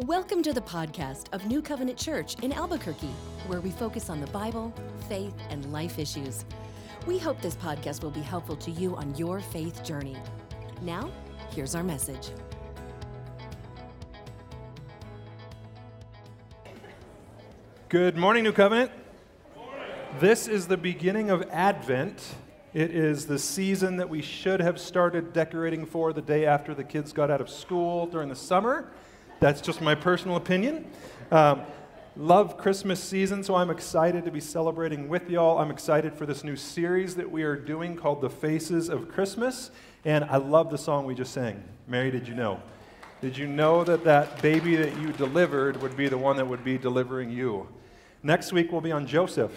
Welcome to the podcast of New Covenant Church in Albuquerque, where we focus on the Bible, faith, and life issues. We hope this podcast will be helpful to you on your faith journey. Now, here's our message. Good morning, New Covenant. This is the beginning of Advent. It is the season that we should have started decorating for the day after the kids got out of school during the summer. That's just my personal opinion. Um, love Christmas season, so I'm excited to be celebrating with y'all. I'm excited for this new series that we are doing called The Faces of Christmas. And I love the song we just sang. Mary, did you know? Did you know that that baby that you delivered would be the one that would be delivering you? Next week we'll be on Joseph.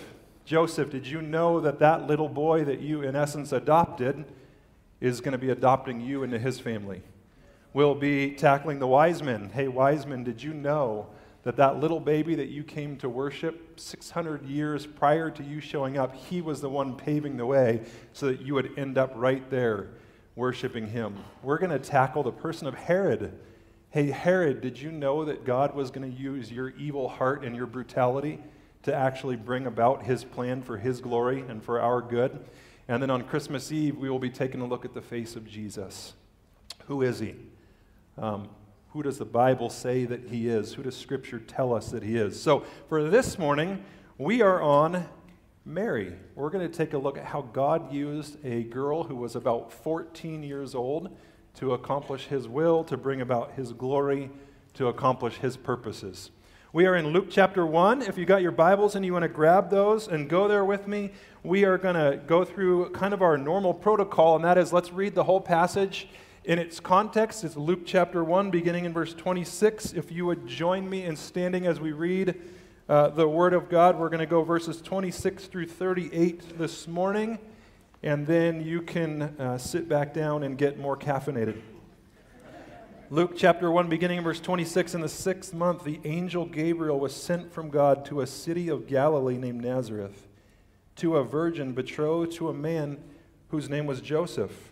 Joseph, did you know that that little boy that you, in essence, adopted is going to be adopting you into his family? We'll be tackling the wise men. Hey, wise men, did you know that that little baby that you came to worship 600 years prior to you showing up, he was the one paving the way so that you would end up right there worshiping him? We're going to tackle the person of Herod. Hey, Herod, did you know that God was going to use your evil heart and your brutality? to actually bring about his plan for his glory and for our good. And then on Christmas Eve, we will be taking a look at the face of Jesus. Who is he? Um, who does the Bible say that he is? Who does Scripture tell us that he is? So for this morning, we are on Mary. We're going to take a look at how God used a girl who was about 14 years old to accomplish his will, to bring about his glory, to accomplish his purposes. We are in Luke chapter 1. If you got your Bibles and you want to grab those and go there with me, we are going to go through kind of our normal protocol, and that is let's read the whole passage in its context. It's Luke chapter 1, beginning in verse 26. If you would join me in standing as we read uh, the Word of God, we're going to go verses 26 through 38 this morning, and then you can uh, sit back down and get more caffeinated. Luke chapter 1, beginning in verse 26 In the sixth month, the angel Gabriel was sent from God to a city of Galilee named Nazareth, to a virgin betrothed to a man whose name was Joseph,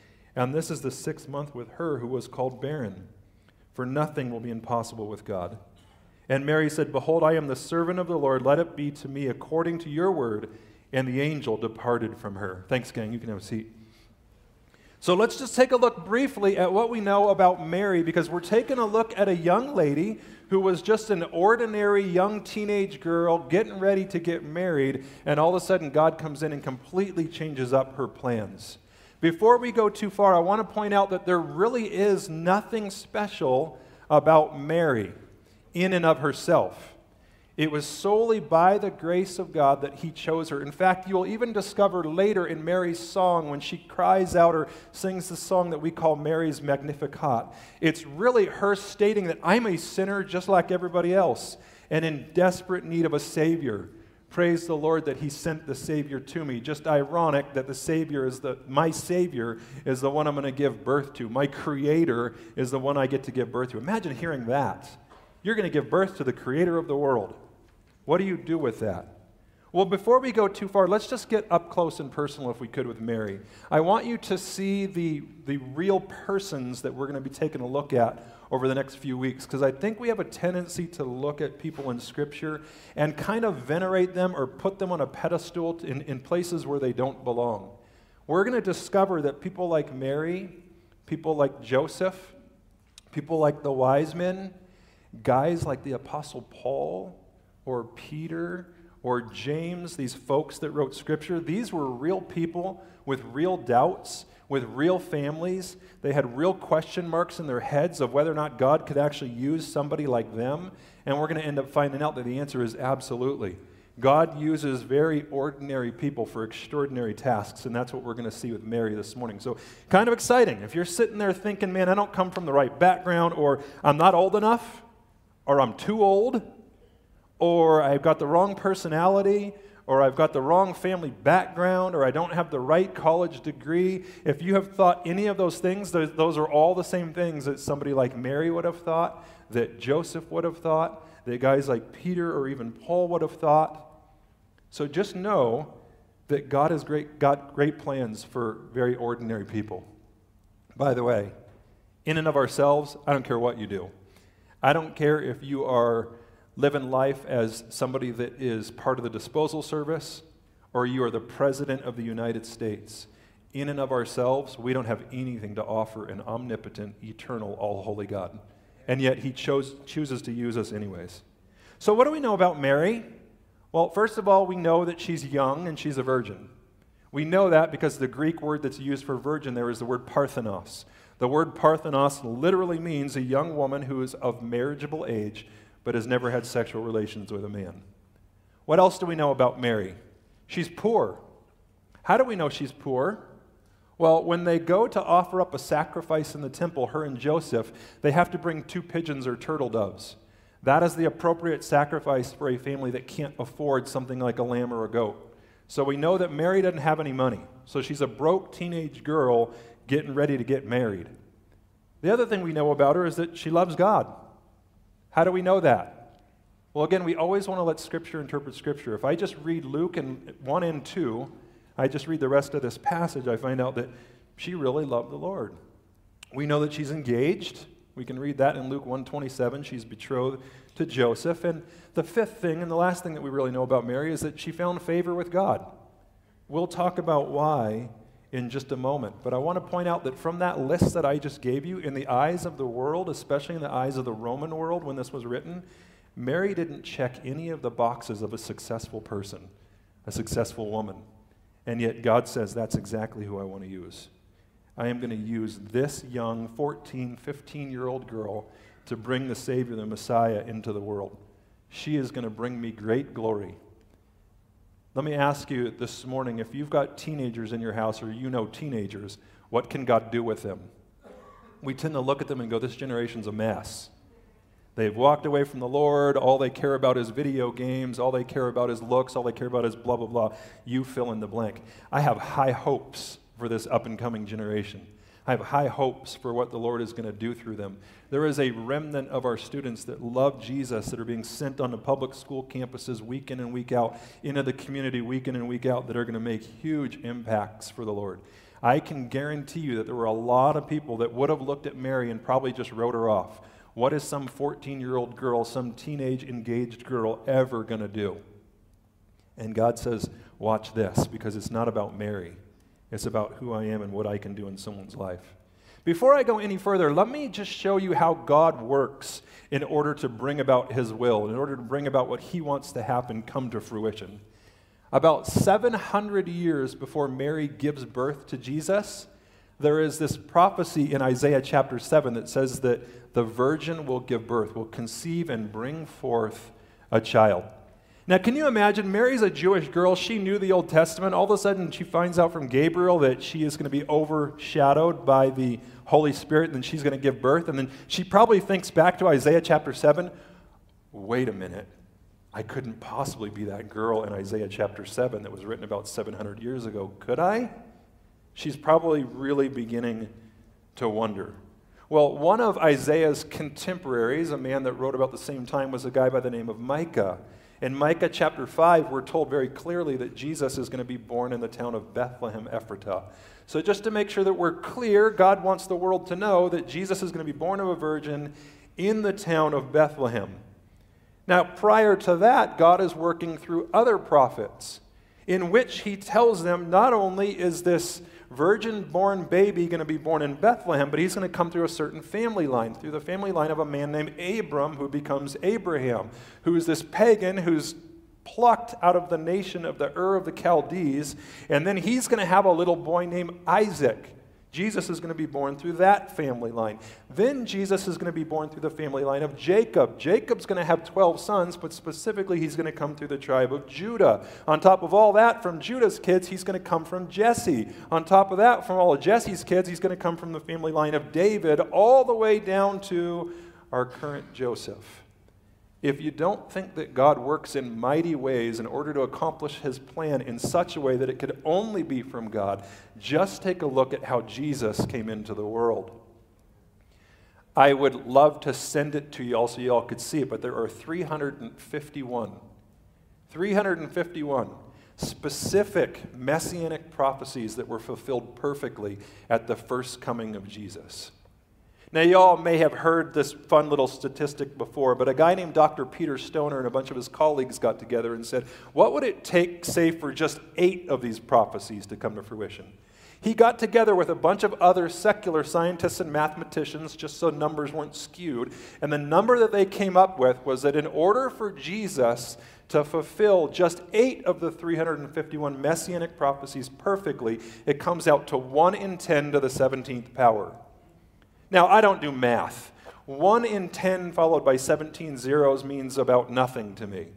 And this is the sixth month with her who was called barren. For nothing will be impossible with God. And Mary said, Behold, I am the servant of the Lord. Let it be to me according to your word. And the angel departed from her. Thanks, gang. You can have a seat. So let's just take a look briefly at what we know about Mary because we're taking a look at a young lady who was just an ordinary young teenage girl getting ready to get married, and all of a sudden God comes in and completely changes up her plans. Before we go too far, I want to point out that there really is nothing special about Mary in and of herself. It was solely by the grace of God that he chose her. In fact, you will even discover later in Mary's song when she cries out or sings the song that we call Mary's Magnificat. It's really her stating that I'm a sinner just like everybody else and in desperate need of a Savior. Praise the Lord that He sent the Savior to me. Just ironic that the Savior is the, my Savior is the one I'm going to give birth to. My Creator is the one I get to give birth to. Imagine hearing that. You're going to give birth to the creator of the world. What do you do with that? Well, before we go too far, let's just get up close and personal, if we could, with Mary. I want you to see the, the real persons that we're going to be taking a look at over the next few weeks, because I think we have a tendency to look at people in Scripture and kind of venerate them or put them on a pedestal in, in places where they don't belong. We're going to discover that people like Mary, people like Joseph, people like the wise men, guys like the Apostle Paul or Peter or James, these folks that wrote Scripture, these were real people with real doubts, with real families. They had real question marks in their heads of whether or not God could actually use somebody like them. And we're going to end up finding out that the answer is absolutely. God uses very ordinary people for extraordinary tasks, and that's what we're going to see with Mary this morning. So, kind of exciting. If you're sitting there thinking, man, I don't come from the right background, or I'm not old enough, or I'm too old, or I've got the wrong personality, or I've got the wrong family background, or I don't have the right college degree, if you have thought any of those things, those, those are all the same things that somebody like Mary would have thought, that Joseph would have thought, that guys like Peter or even Paul would have thought. So just know that God has great, got great plans for very ordinary people. By the way, in and of ourselves, I don't care what you do. I don't care if you are living life as somebody that is part of the disposal service or you are the president of the United States. In and of ourselves, we don't have anything to offer an omnipotent, eternal, all holy God. And yet he chose, chooses to use us anyways. So, what do we know about Mary? Well, first of all, we know that she's young and she's a virgin. We know that because the Greek word that's used for virgin there is the word parthenos. The word parthenos literally means a young woman who is of marriageable age but has never had sexual relations with a man. What else do we know about Mary? She's poor. How do we know she's poor? Well, when they go to offer up a sacrifice in the temple, her and Joseph, they have to bring two pigeons or turtle doves. That is the appropriate sacrifice for a family that can't afford something like a lamb or a goat. So we know that Mary doesn't have any money. So she's a broke teenage girl getting ready to get married. The other thing we know about her is that she loves God. How do we know that? Well, again, we always want to let Scripture interpret Scripture. If I just read Luke and 1 and 2, I just read the rest of this passage, I find out that she really loved the Lord. We know that she's engaged. We can read that in Luke 127. She's betrothed to Joseph. And the fifth thing, and the last thing that we really know about Mary, is that she found favor with God. We'll talk about why in just a moment. But I want to point out that from that list that I just gave you, in the eyes of the world, especially in the eyes of the Roman world when this was written, Mary didn't check any of the boxes of a successful person, a successful woman. And yet God says, that's exactly who I want to use. I am going to use this young 14, 15 year old girl to bring the Savior, the Messiah, into the world. She is going to bring me great glory. Let me ask you this morning if you've got teenagers in your house or you know teenagers, what can God do with them? We tend to look at them and go, This generation's a mess. They've walked away from the Lord. All they care about is video games. All they care about is looks. All they care about is blah, blah, blah. You fill in the blank. I have high hopes for this up and coming generation. I have high hopes for what the Lord is going to do through them. There is a remnant of our students that love Jesus that are being sent onto public school campuses week in and week out, into the community week in and week out, that are going to make huge impacts for the Lord. I can guarantee you that there were a lot of people that would have looked at Mary and probably just wrote her off. What is some 14 year old girl, some teenage engaged girl ever going to do? And God says, Watch this, because it's not about Mary. It's about who I am and what I can do in someone's life. Before I go any further, let me just show you how God works in order to bring about His will, in order to bring about what He wants to happen come to fruition. About 700 years before Mary gives birth to Jesus, there is this prophecy in Isaiah chapter 7 that says that the virgin will give birth, will conceive and bring forth a child. Now, can you imagine? Mary's a Jewish girl. She knew the Old Testament. All of a sudden, she finds out from Gabriel that she is going to be overshadowed by the Holy Spirit, and then she's going to give birth. And then she probably thinks back to Isaiah chapter 7. Wait a minute. I couldn't possibly be that girl in Isaiah chapter 7 that was written about 700 years ago, could I? She's probably really beginning to wonder. Well, one of Isaiah's contemporaries, a man that wrote about the same time, was a guy by the name of Micah. In Micah chapter 5, we're told very clearly that Jesus is going to be born in the town of Bethlehem Ephratah. So, just to make sure that we're clear, God wants the world to know that Jesus is going to be born of a virgin in the town of Bethlehem. Now, prior to that, God is working through other prophets in which he tells them not only is this virgin born baby going to be born in Bethlehem, but he's going to come through a certain family line, through the family line of a man named Abram who becomes Abraham, who is this pagan who's plucked out of the nation of the Ur of the Chaldees, and then he's going to have a little boy named Isaac. Jesus is going to be born through that family line. Then Jesus is going to be born through the family line of Jacob. Jacob's going to have 12 sons, but specifically, he's going to come through the tribe of Judah. On top of all that, from Judah's kids, he's going to come from Jesse. On top of that, from all of Jesse's kids, he's going to come from the family line of David, all the way down to our current Joseph. If you don't think that God works in mighty ways in order to accomplish his plan in such a way that it could only be from God, just take a look at how Jesus came into the world. I would love to send it to you all so you all could see it, but there are 351. 351 specific messianic prophecies that were fulfilled perfectly at the first coming of Jesus. Now, you all may have heard this fun little statistic before, but a guy named Dr. Peter Stoner and a bunch of his colleagues got together and said, What would it take, say, for just eight of these prophecies to come to fruition? He got together with a bunch of other secular scientists and mathematicians just so numbers weren't skewed. And the number that they came up with was that in order for Jesus to fulfill just eight of the 351 messianic prophecies perfectly, it comes out to 1 in 10 to the 17th power. Now, I don't do math. 1 in 10 followed by 17 zeros means about nothing to me.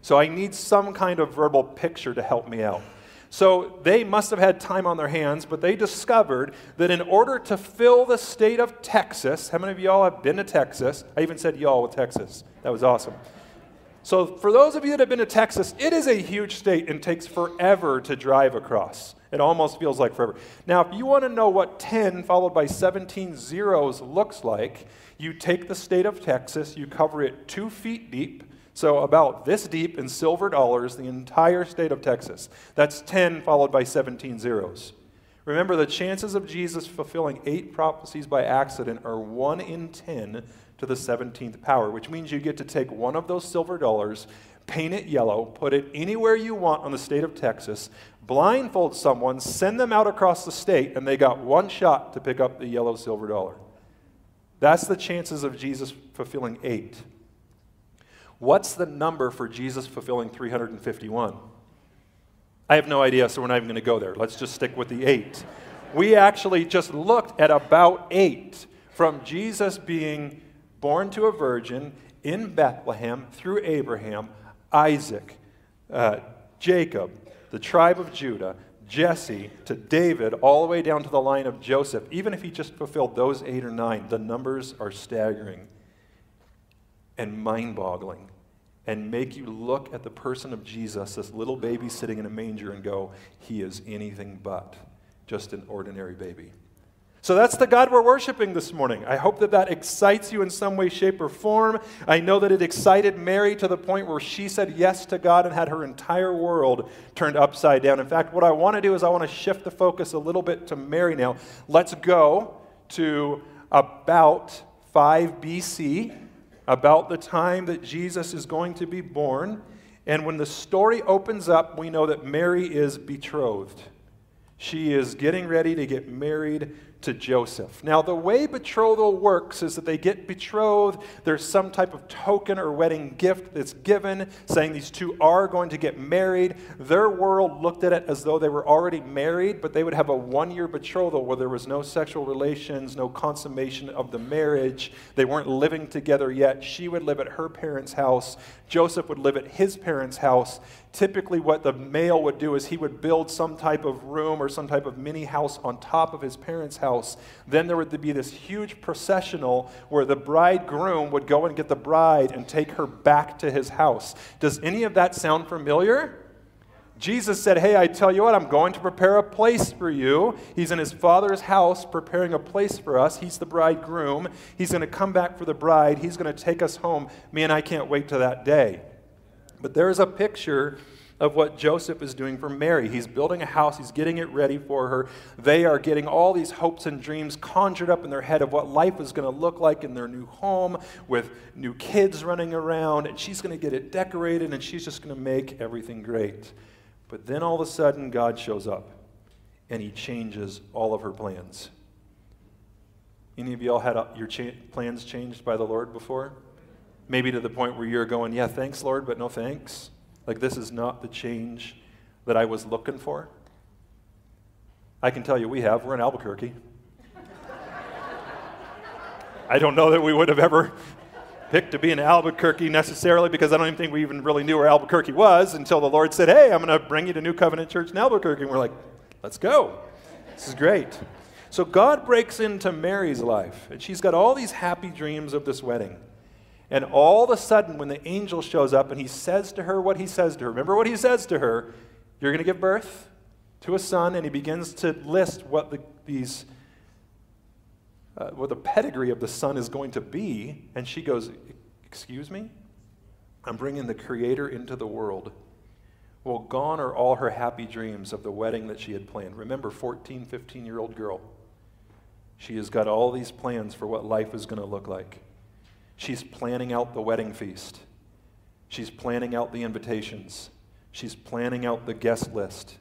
So I need some kind of verbal picture to help me out. So they must have had time on their hands, but they discovered that in order to fill the state of Texas, how many of y'all have been to Texas? I even said y'all with Texas. That was awesome. So for those of you that have been to Texas, it is a huge state and takes forever to drive across. It almost feels like forever. Now, if you want to know what 10 followed by 17 zeros looks like, you take the state of Texas, you cover it two feet deep, so about this deep in silver dollars, the entire state of Texas. That's 10 followed by 17 zeros. Remember, the chances of Jesus fulfilling eight prophecies by accident are 1 in 10 to the 17th power, which means you get to take one of those silver dollars, paint it yellow, put it anywhere you want on the state of Texas, blindfold someone, send them out across the state, and they got one shot to pick up the yellow silver dollar. That's the chances of Jesus fulfilling eight. What's the number for Jesus fulfilling 351? I have no idea, so we're not even going to go there. Let's just stick with the eight. We actually just looked at about eight from Jesus being born to a virgin in Bethlehem through Abraham, Isaac, uh, Jacob, the tribe of Judah, Jesse to David, all the way down to the line of Joseph, even if he just fulfilled those eight or nine, the numbers are staggering and mind boggling and make you look at the person of Jesus, this little baby sitting in a manger, and go, He is anything but just an ordinary baby. So that's the God we're worshiping this morning. I hope that that excites you in some way, shape, or form. I know that it excited Mary to the point where she said yes to God and had her entire world turned upside down. In fact, what I want to do is I want to shift the focus a little bit to Mary now. Let's go to about 5 BC, about the time that Jesus is going to be born. And when the story opens up, we know that Mary is betrothed. She is getting ready to get married to Joseph. Now, the way betrothal works is that they get betrothed. There's some type of token or wedding gift that's given saying these two are going to get married. Their world looked at it as though they were already married, but they would have a one year betrothal where there was no sexual relations, no consummation of the marriage. They weren't living together yet. She would live at her parents' house, Joseph would live at his parents' house. Typically, what the male would do is he would build some type of room or some type of mini house on top of his parents' house. Then there would be this huge processional where the bridegroom would go and get the bride and take her back to his house. Does any of that sound familiar? Jesus said, Hey, I tell you what, I'm going to prepare a place for you. He's in his father's house preparing a place for us. He's the bridegroom. He's going to come back for the bride. He's going to take us home. Me and I can't wait to that day. But there's a picture of what Joseph is doing for Mary. He's building a house, he's getting it ready for her. They are getting all these hopes and dreams conjured up in their head of what life is going to look like in their new home with new kids running around, and she's going to get it decorated and she's just going to make everything great. But then all of a sudden, God shows up. and he changes all of her plans. Any of y'all had your cha- plans changed by the Lord before? Maybe to the point where you're going, yeah, thanks, Lord, but no thanks. Like, this is not the change that I was looking for. I can tell you we have. We're in Albuquerque. I don't know that we would have ever picked to be in Albuquerque necessarily because I don't even think we even really knew where Albuquerque was until the Lord said, Hey, I'm going to bring you to New Covenant Church in Albuquerque. And we're like, Let's go. This is great. So God breaks into Mary's life, and she's got all these happy dreams of this wedding. And all of a sudden, when the angel shows up and he says to her what he says to her, remember what he says to her? You're going to give birth to a son, and he begins to list what the, these, uh, what the pedigree of the son is going to be. And she goes, Excuse me? I'm bringing the Creator into the world. Well, gone are all her happy dreams of the wedding that she had planned. Remember, 14, 15 year old girl. She has got all these plans for what life is going to look like. She's planning out the wedding feast. She's planning out the invitations. She's planning out the guest list.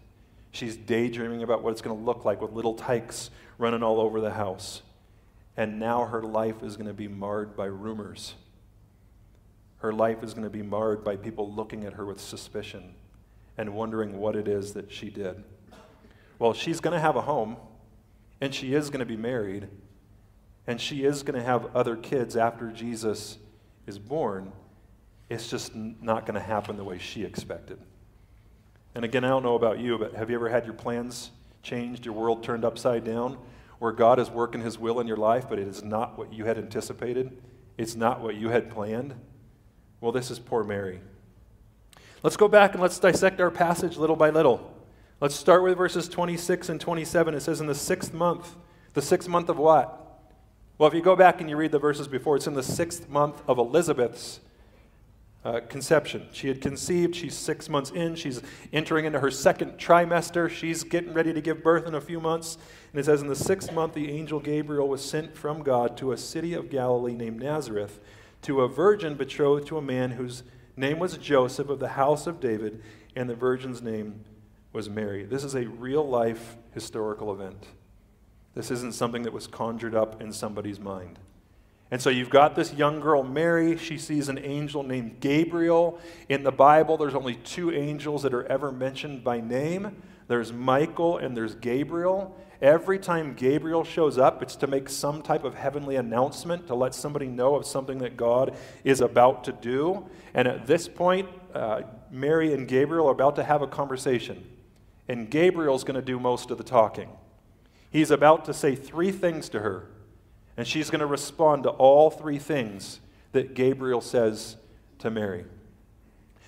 She's daydreaming about what it's going to look like with little tykes running all over the house. And now her life is going to be marred by rumors. Her life is going to be marred by people looking at her with suspicion and wondering what it is that she did. Well, she's going to have a home and she is going to be married, and she is going to have other kids after Jesus is born. It's just not going to happen the way she expected. And again, I don't know about you, but have you ever had your plans changed, your world turned upside down, where God is working his will in your life, but it is not what you had anticipated? It's not what you had planned? Well, this is poor Mary. Let's go back and let's dissect our passage little by little. Let's start with verses 26 and 27. It says, In the sixth month, the sixth month of what? Well, if you go back and you read the verses before, it's in the sixth month of Elizabeth's uh, conception. She had conceived, she's six months in, she's entering into her second trimester, she's getting ready to give birth in a few months. And it says, In the sixth month, the angel Gabriel was sent from God to a city of Galilee named Nazareth to a virgin betrothed to a man whose name was Joseph of the house of David, and the virgin's name was Mary. This is a real life historical event. This isn't something that was conjured up in somebody's mind. And so you've got this young girl, Mary. She sees an angel named Gabriel. In the Bible, there's only two angels that are ever mentioned by name there's Michael and there's Gabriel. Every time Gabriel shows up, it's to make some type of heavenly announcement, to let somebody know of something that God is about to do. And at this point, uh, Mary and Gabriel are about to have a conversation and Gabriel's going to do most of the talking. He's about to say three things to her, and she's going to respond to all three things that Gabriel says to Mary.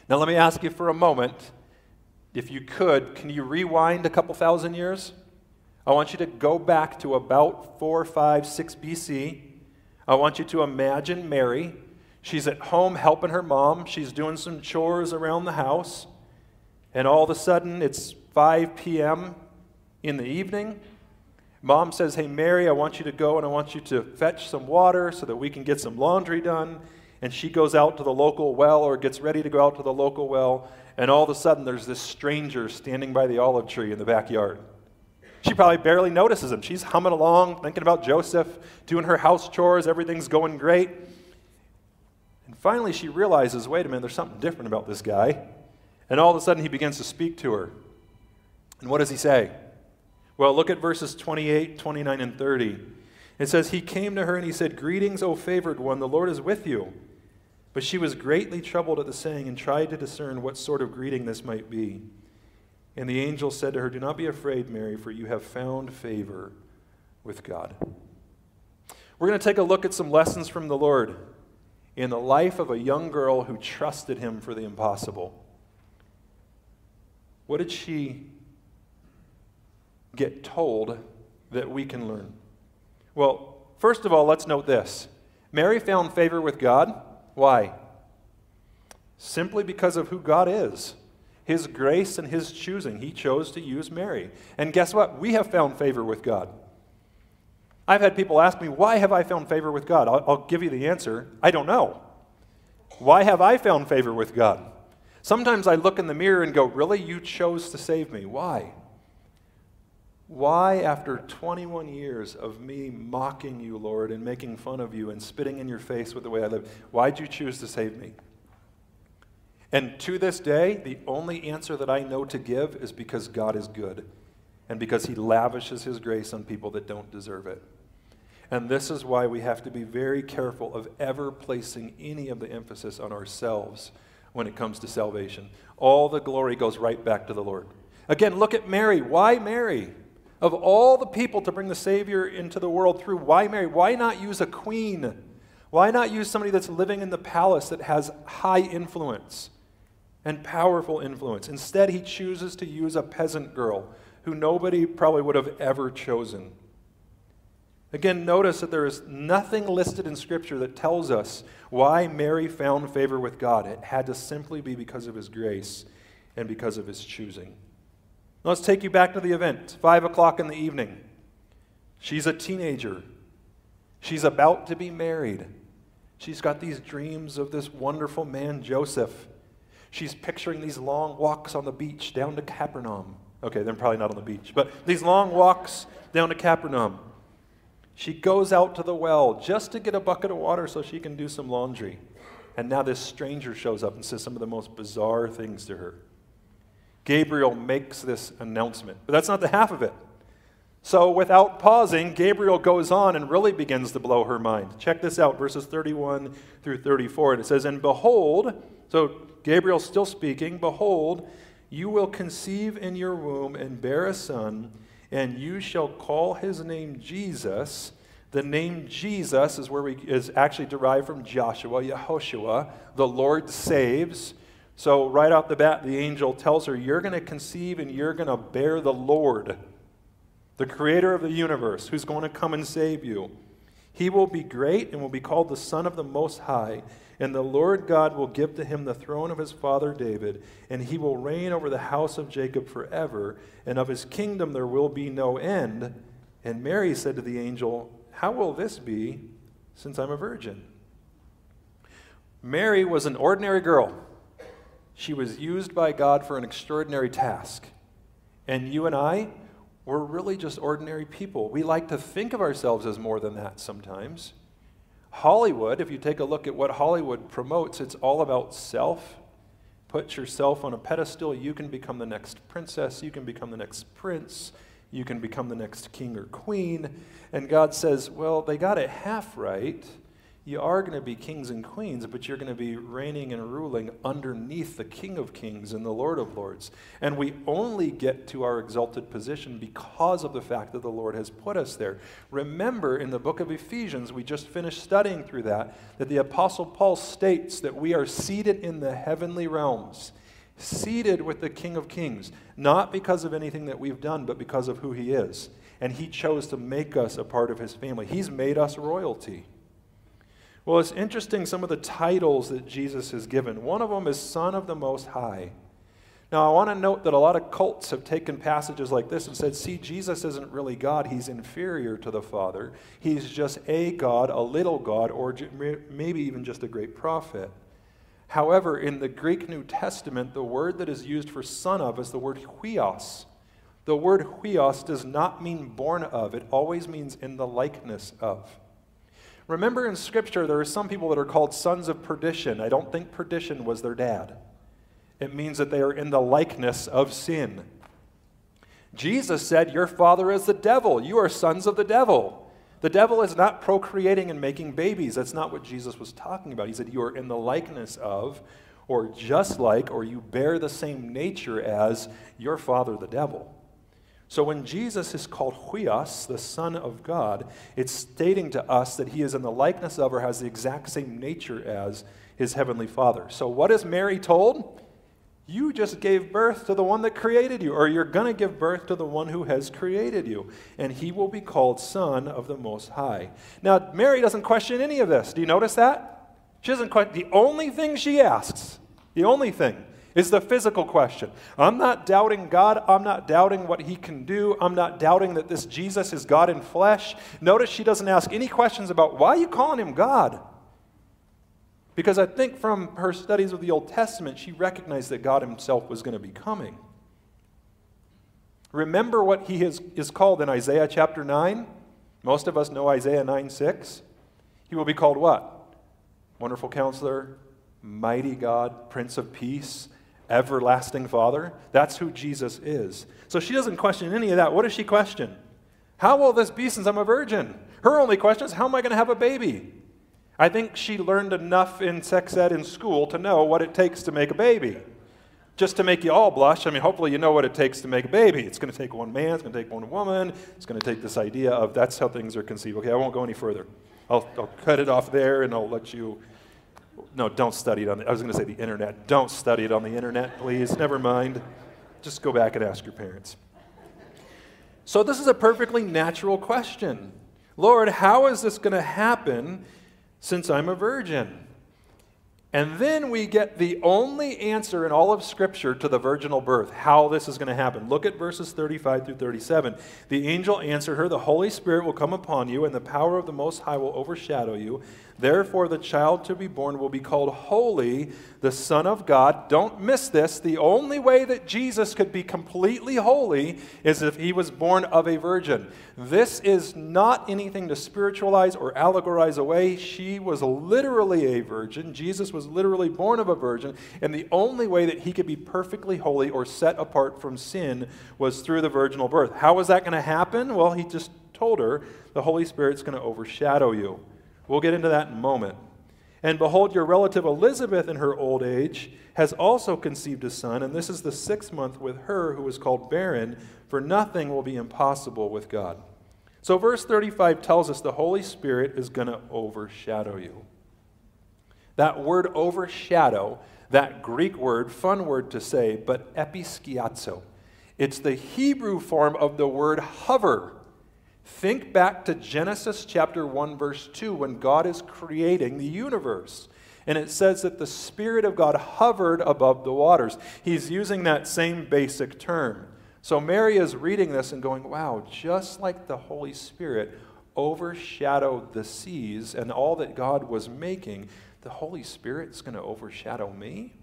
Now, let me ask you for a moment if you could, can you rewind a couple thousand years? I want you to go back to about 4, 5, 6 BC. I want you to imagine Mary. She's at home helping her mom. She's doing some chores around the house. And all of a sudden, it's 5 p.m. in the evening. Mom says, Hey, Mary, I want you to go and I want you to fetch some water so that we can get some laundry done. And she goes out to the local well or gets ready to go out to the local well. And all of a sudden, there's this stranger standing by the olive tree in the backyard. She probably barely notices him. She's humming along, thinking about Joseph, doing her house chores, everything's going great. And finally, she realizes wait a minute, there's something different about this guy. And all of a sudden, he begins to speak to her. And what does he say? Well, look at verses 28, 29, and 30. It says, He came to her and he said, Greetings, O favored one, the Lord is with you. But she was greatly troubled at the saying and tried to discern what sort of greeting this might be. And the angel said to her, Do not be afraid, Mary, for you have found favor with God. We're going to take a look at some lessons from the Lord in the life of a young girl who trusted him for the impossible. What did she get told that we can learn? Well, first of all, let's note this Mary found favor with God. Why? Simply because of who God is. His grace and His choosing. He chose to use Mary. And guess what? We have found favor with God. I've had people ask me, why have I found favor with God? I'll, I'll give you the answer. I don't know. Why have I found favor with God? Sometimes I look in the mirror and go, Really? You chose to save me. Why? Why, after 21 years of me mocking you, Lord, and making fun of you and spitting in your face with the way I live, why'd you choose to save me? And to this day, the only answer that I know to give is because God is good and because He lavishes His grace on people that don't deserve it. And this is why we have to be very careful of ever placing any of the emphasis on ourselves when it comes to salvation. All the glory goes right back to the Lord. Again, look at Mary. Why Mary? Of all the people to bring the Savior into the world through, why Mary? Why not use a queen? Why not use somebody that's living in the palace that has high influence and powerful influence? Instead, he chooses to use a peasant girl who nobody probably would have ever chosen. Again, notice that there is nothing listed in Scripture that tells us why Mary found favor with God. It had to simply be because of his grace and because of his choosing. Let's take you back to the event. Five o'clock in the evening. She's a teenager. She's about to be married. She's got these dreams of this wonderful man, Joseph. She's picturing these long walks on the beach down to Capernaum. Okay, they're probably not on the beach, but these long walks down to Capernaum. She goes out to the well just to get a bucket of water so she can do some laundry. And now this stranger shows up and says some of the most bizarre things to her. Gabriel makes this announcement. But that's not the half of it. So, without pausing, Gabriel goes on and really begins to blow her mind. Check this out, verses 31 through 34. And it says, And behold, so Gabriel's still speaking, behold, you will conceive in your womb and bear a son, and you shall call his name Jesus. The name Jesus is where we is actually derived from Joshua, Yehoshua, the Lord saves. So, right off the bat, the angel tells her, You're going to conceive and you're going to bear the Lord, the creator of the universe, who's going to come and save you. He will be great and will be called the Son of the Most High. And the Lord God will give to him the throne of his father David, and he will reign over the house of Jacob forever, and of his kingdom there will be no end. And Mary said to the angel, How will this be, since I'm a virgin? Mary was an ordinary girl she was used by God for an extraordinary task. And you and I, we're really just ordinary people. We like to think of ourselves as more than that sometimes. Hollywood, if you take a look at what Hollywood promotes, it's all about self. Put yourself on a pedestal. You can become the next princess. You can become the next prince. You can become the next king or queen. And God says, well, they got it half right you are going to be kings and queens, but you're going to be reigning and ruling underneath the King of Kings and the Lord of Lords. And we only get to our exalted position because of the fact that the Lord has put us there. Remember, in the book of Ephesians, we just finished studying through that, that the Apostle Paul states that we are seated in the heavenly realms, seated with the King of Kings, not because of anything that we've done, but because of who he is. And he chose to make us a part of his family, he's made us royalty. Well, it's interesting some of the titles that Jesus has given. One of them is Son of the Most High. Now, I want to note that a lot of cults have taken passages like this and said, see, Jesus isn't really God. He's inferior to the Father. He's just a God, a little God, or maybe even just a great prophet. However, in the Greek New Testament, the word that is used for son of is the word huios. The word huios does not mean born of, it always means in the likeness of. Remember in Scripture, there are some people that are called sons of perdition. I don't think perdition was their dad. It means that they are in the likeness of sin. Jesus said, Your father is the devil. You are sons of the devil. The devil is not procreating and making babies. That's not what Jesus was talking about. He said, You are in the likeness of, or just like, or you bear the same nature as your father, the devil. So when Jesus is called Huios, the Son of God, it's stating to us that he is in the likeness of or has the exact same nature as his heavenly Father. So what is Mary told? You just gave birth to the one that created you, or you're going to give birth to the one who has created you, and he will be called Son of the Most High. Now, Mary doesn't question any of this. Do you notice that? She doesn't question. The only thing she asks, the only thing, is the physical question. I'm not doubting God. I'm not doubting what he can do. I'm not doubting that this Jesus is God in flesh. Notice she doesn't ask any questions about why are you calling him God? Because I think from her studies of the Old Testament, she recognized that God himself was going to be coming. Remember what he is, is called in Isaiah chapter 9? Most of us know Isaiah 9 6. He will be called what? Wonderful counselor, mighty God, Prince of Peace, everlasting Father. That's who Jesus is. So she doesn't question any of that. What does she question? How will this be since I'm a virgin? Her only question is, how am I going to have a baby? I think she learned enough in sex ed in school to know what it takes to make a baby. Just to make you all blush, I mean, hopefully you know what it takes to make a baby. It's going to take one man, it's going to take one woman, it's going to take this idea of that's how things are conceived. Okay, I won't go any further. I'll, I'll cut it off there and I'll let you. No, don't study it on the. I was going to say the internet. Don't study it on the internet, please. Never mind. Just go back and ask your parents. So, this is a perfectly natural question. Lord, how is this going to happen since I'm a virgin? And then we get the only answer in all of Scripture to the virginal birth, how this is going to happen. Look at verses 35 through 37. The angel answered her, The Holy Spirit will come upon you, and the power of the Most High will overshadow you. Therefore, the child to be born will be called Holy, the Son of God. Don't miss this. The only way that Jesus could be completely holy is if he was born of a virgin. This is not anything to spiritualize or allegorize away. She was literally a virgin. Jesus was literally born of a virgin. And the only way that he could be perfectly holy or set apart from sin was through the virginal birth. How was that going to happen? Well, he just told her the Holy Spirit's going to overshadow you. We'll get into that in a moment. And behold, your relative Elizabeth, in her old age, has also conceived a son, and this is the sixth month with her who is called barren, for nothing will be impossible with God. So, verse 35 tells us the Holy Spirit is going to overshadow you. That word overshadow, that Greek word, fun word to say, but episkiazo. It's the Hebrew form of the word hover. Think back to Genesis chapter 1, verse 2, when God is creating the universe. And it says that the Spirit of God hovered above the waters. He's using that same basic term. So Mary is reading this and going, wow, just like the Holy Spirit overshadowed the seas and all that God was making, the Holy Spirit's going to overshadow me.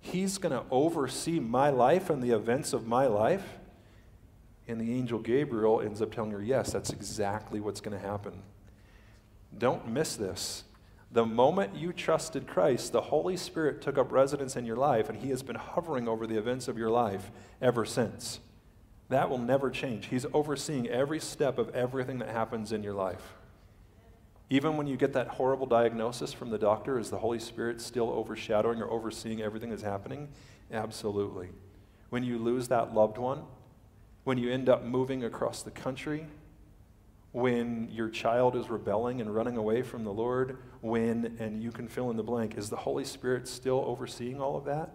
He's going to oversee my life and the events of my life. And the angel Gabriel ends up telling her, yes, that's exactly what's going to happen. Don't miss this. The moment you trusted Christ, the Holy Spirit took up residence in your life, and He has been hovering over the events of your life ever since. That will never change. He's overseeing every step of everything that happens in your life. Even when you get that horrible diagnosis from the doctor, is the Holy Spirit still overshadowing or overseeing everything that's happening? Absolutely. When you lose that loved one, when you end up moving across the country, when your child is rebelling and running away from the Lord, when, and you can fill in the blank, is the Holy Spirit still overseeing all of that?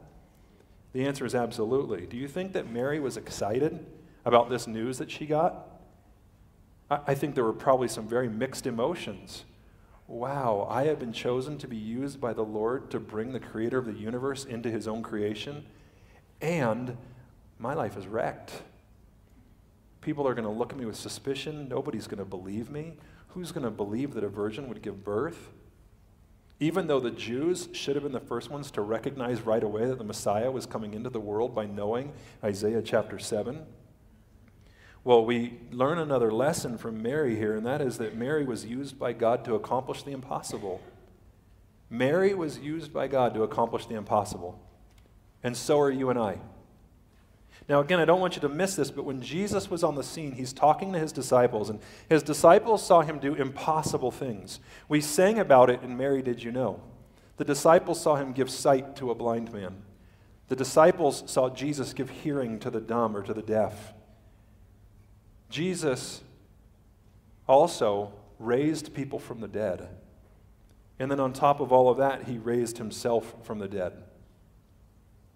The answer is absolutely. Do you think that Mary was excited about this news that she got? I, I think there were probably some very mixed emotions. Wow, I have been chosen to be used by the Lord to bring the creator of the universe into his own creation, and my life is wrecked. People are going to look at me with suspicion. Nobody's going to believe me. Who's going to believe that a virgin would give birth? Even though the Jews should have been the first ones to recognize right away that the Messiah was coming into the world by knowing Isaiah chapter 7. Well, we learn another lesson from Mary here, and that is that Mary was used by God to accomplish the impossible. Mary was used by God to accomplish the impossible. And so are you and I. Now, again, I don't want you to miss this, but when Jesus was on the scene, he's talking to his disciples, and his disciples saw him do impossible things. We sang about it in Mary Did You Know? The disciples saw him give sight to a blind man. The disciples saw Jesus give hearing to the dumb or to the deaf. Jesus also raised people from the dead. And then on top of all of that, he raised himself from the dead.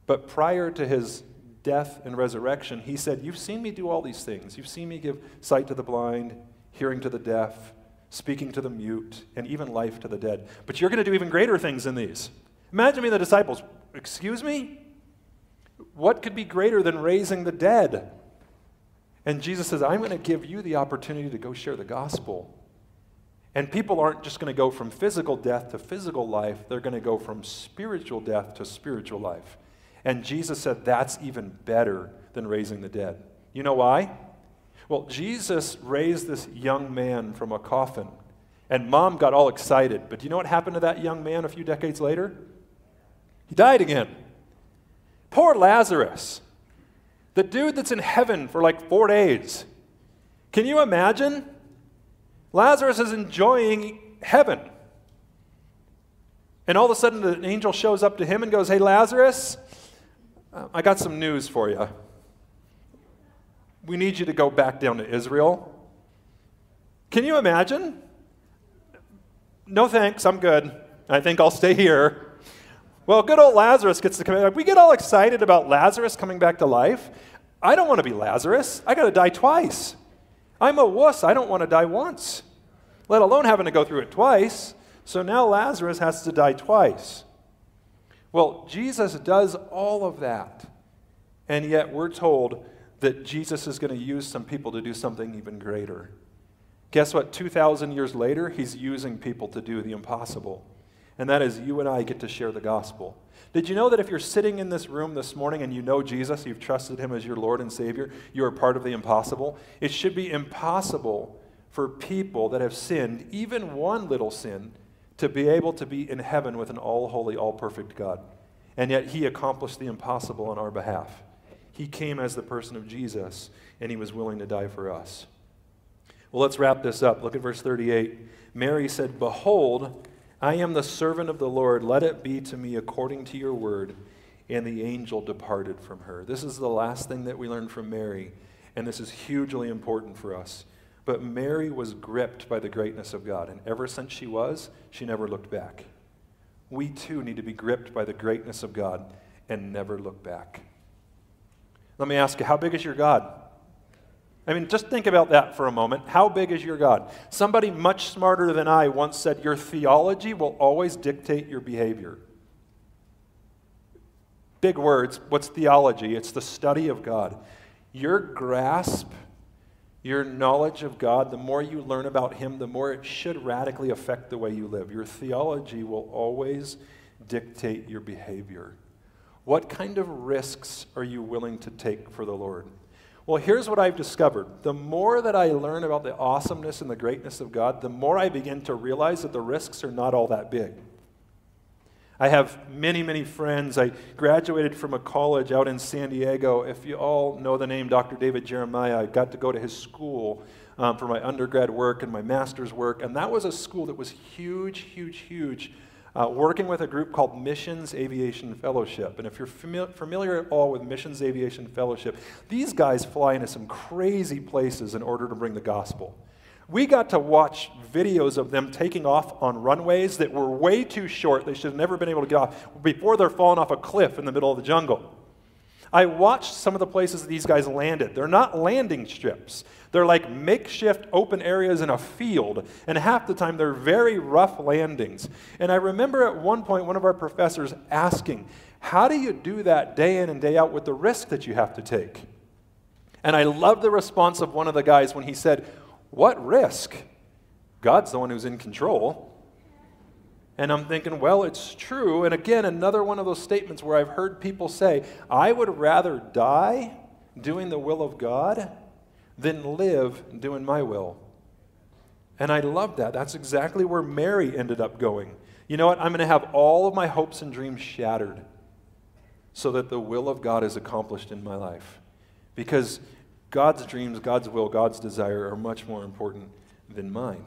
But prior to his death, and resurrection, he said, You've seen me do all these things. You've seen me give sight to the blind, hearing to the deaf, speaking to the mute, and even life to the dead. But you're going to do even greater things than these. Imagine me the disciples. Excuse me? What could be greater than raising the dead? And Jesus says, I'm going to give you the opportunity to go share the gospel. And people aren't just going to go from physical death to physical life, they're going to go from spiritual death to spiritual life. And Jesus said, That's even better than raising the dead. You know why? Well, Jesus raised this young man from a coffin, and mom got all excited. But do you know what happened to that young man a few decades later? He died again. Poor Lazarus, the dude that's in heaven for like four days. Can you imagine? Lazarus is enjoying heaven. And all of a sudden, an angel shows up to him and goes, Hey, Lazarus, uh, I got some news for you. We need you to go back down to Israel. Can you imagine? No thanks, I'm good. I think I'll stay here. Well, good old Lazarus gets to come back. We get all excited about Lazarus coming back to life. I don't want to be Lazarus. I got to die twice. I'm a wuss. I don't want to die once, let alone having to go through it twice. So now Lazarus has to die twice. Well, Jesus does all of that. And yet we're told that Jesus is going to use some people to do something even greater. Guess what? 2,000 years later, he's using people to do the impossible. And that is you and I get to share the gospel. Did you know that if you're sitting in this room this morning and you know Jesus, you've trusted him as your Lord and Savior, you are part of the impossible? It should be impossible for people that have sinned, even one little sin, to be able to be in heaven with an all holy, all perfect God. And yet he accomplished the impossible on our behalf. He came as the person of Jesus, and he was willing to die for us. Well, let's wrap this up. Look at verse 38. Mary said, Behold, I am the servant of the Lord. Let it be to me according to your word. And the angel departed from her. This is the last thing that we learn from Mary, and this is hugely important for us. But Mary was gripped by the greatness of God, and ever since she was, she never looked back. We too need to be gripped by the greatness of God and never look back. Let me ask you, how big is your God? I mean, just think about that for a moment. How big is your God? Somebody much smarter than I once said, Your theology will always dictate your behavior. Big words. What's theology? It's the study of God. Your grasp, your knowledge of God, the more you learn about Him, the more it should radically affect the way you live. Your theology will always dictate your behavior. What kind of risks are you willing to take for the Lord? Well, here's what I've discovered. The more that I learn about the awesomeness and the greatness of God, the more I begin to realize that the risks are not all that big. I have many, many friends. I graduated from a college out in San Diego. If you all know the name Dr. David Jeremiah, I got to go to his school um, for my undergrad work and my master's work. And that was a school that was huge, huge, huge uh, working with a group called Missions Aviation Fellowship. And if you're fami- familiar at all with Missions Aviation Fellowship, these guys fly into some crazy places in order to bring the gospel. We got to watch videos of them taking off on runways that were way too short. They should have never been able to get off before they're falling off a cliff in the middle of the jungle. I watched some of the places these guys landed. They're not landing strips. They're like makeshift open areas in a field, and half the time they're very rough landings. And I remember at one point one of our professors asking, How do you do that day in and day out with the risk that you have to take? And I love the response of one of the guys when he said, What risk? God's the one who's in control. And I'm thinking, well, it's true. And again, another one of those statements where I've heard people say, I would rather die doing the will of God than live doing my will. And I love that. That's exactly where Mary ended up going. You know what? I'm going to have all of my hopes and dreams shattered so that the will of God is accomplished in my life. Because God's dreams, God's will, God's desire are much more important than mine.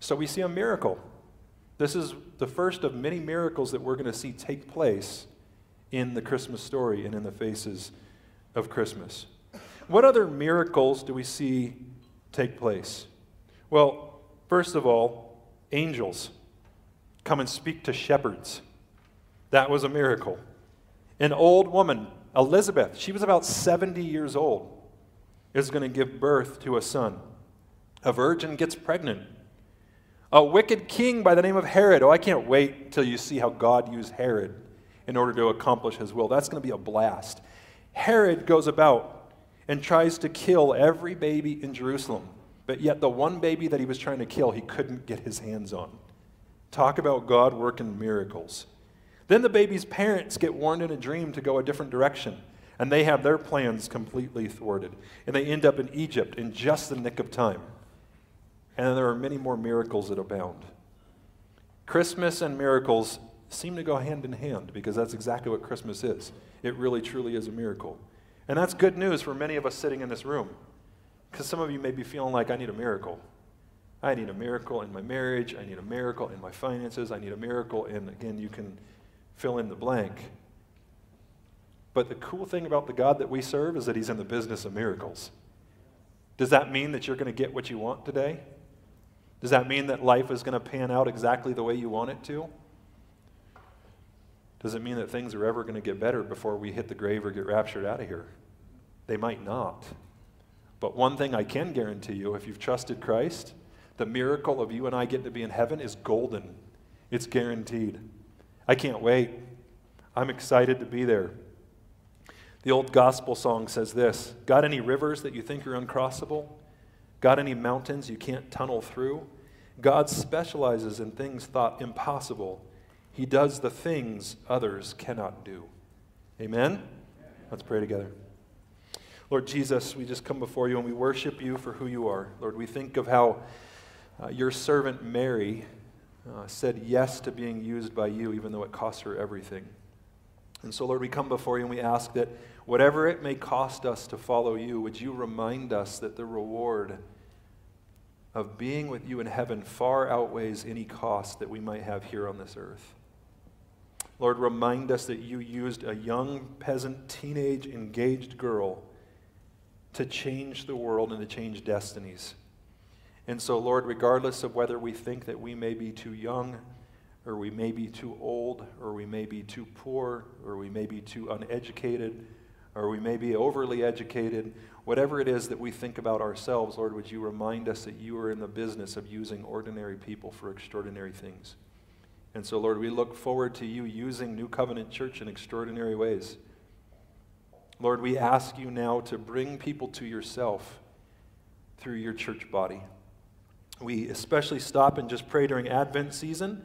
So we see a miracle. This is the first of many miracles that we're going to see take place in the Christmas story and in the faces of Christmas. What other miracles do we see take place? Well, first of all, angels come and speak to shepherds. That was a miracle. An old woman, Elizabeth, she was about 70 years old, is going to give birth to a son. A virgin gets pregnant. A wicked king by the name of Herod. Oh, I can't wait till you see how God used Herod in order to accomplish his will. That's going to be a blast. Herod goes about and tries to kill every baby in Jerusalem. But yet, the one baby that he was trying to kill, he couldn't get his hands on. Talk about God working miracles. Then the baby's parents get warned in a dream to go a different direction. And they have their plans completely thwarted. And they end up in Egypt in just the nick of time. And there are many more miracles that abound. Christmas and miracles seem to go hand in hand because that's exactly what Christmas is. It really, truly is a miracle. And that's good news for many of us sitting in this room. Because some of you may be feeling like, I need a miracle. I need a miracle in my marriage. I need a miracle in my finances. I need a miracle And again, you can fill in the blank. But the cool thing about the God that we serve is that He's in the business of miracles. Does that mean that you're going to get what you want today? Does that mean that life is going to pan out exactly the way you want it to? Does it mean that things are ever going to get better before we hit the grave or get raptured out of here? They might not. But one thing I can guarantee you if you've trusted Christ, the miracle of you and I getting to be in heaven is golden. It's guaranteed. I can't wait. I'm excited to be there. The old gospel song says this Got any rivers that you think are uncrossable? Got any mountains you can't tunnel through? God specializes in things thought impossible. He does the things others cannot do. Amen? Let's pray together. Lord Jesus, we just come before you and we worship you for who you are. Lord, we think of how uh, your servant Mary uh, said yes to being used by you, even though it cost her everything. And so, Lord, we come before you and we ask that whatever it may cost us to follow you, would you remind us that the reward of being with you in heaven far outweighs any cost that we might have here on this earth. Lord, remind us that you used a young peasant, teenage, engaged girl to change the world and to change destinies. And so, Lord, regardless of whether we think that we may be too young, or we may be too old, or we may be too poor, or we may be too uneducated, or we may be overly educated, whatever it is that we think about ourselves, Lord, would you remind us that you are in the business of using ordinary people for extraordinary things. And so, Lord, we look forward to you using New Covenant Church in extraordinary ways. Lord, we ask you now to bring people to yourself through your church body. We especially stop and just pray during Advent season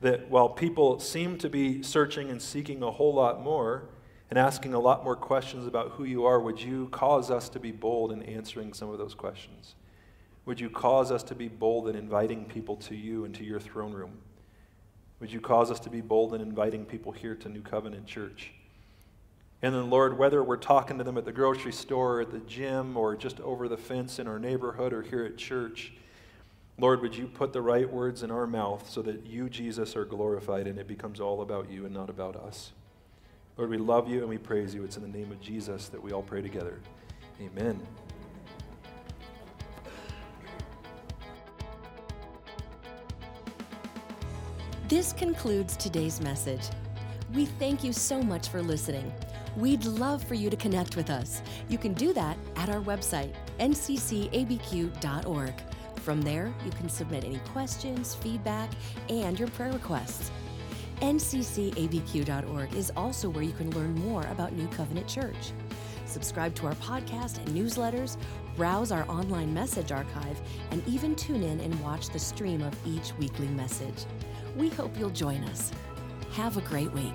that while people seem to be searching and seeking a whole lot more and asking a lot more questions about who you are, would you cause us to be bold in answering some of those questions? Would you cause us to be bold in inviting people to you and to your throne room? Would you cause us to be bold in inviting people here to New Covenant Church? And then, Lord, whether we're talking to them at the grocery store, or at the gym, or just over the fence in our neighborhood or here at church, Lord, would you put the right words in our mouth so that you, Jesus, are glorified and it becomes all about you and not about us? Lord, we love you and we praise you. It's in the name of Jesus that we all pray together. Amen. This concludes today's message. We thank you so much for listening. We'd love for you to connect with us. You can do that at our website, nccabq.org. From there, you can submit any questions, feedback, and your prayer requests. nccabq.org is also where you can learn more about New Covenant Church. Subscribe to our podcast and newsletters, browse our online message archive, and even tune in and watch the stream of each weekly message. We hope you'll join us. Have a great week.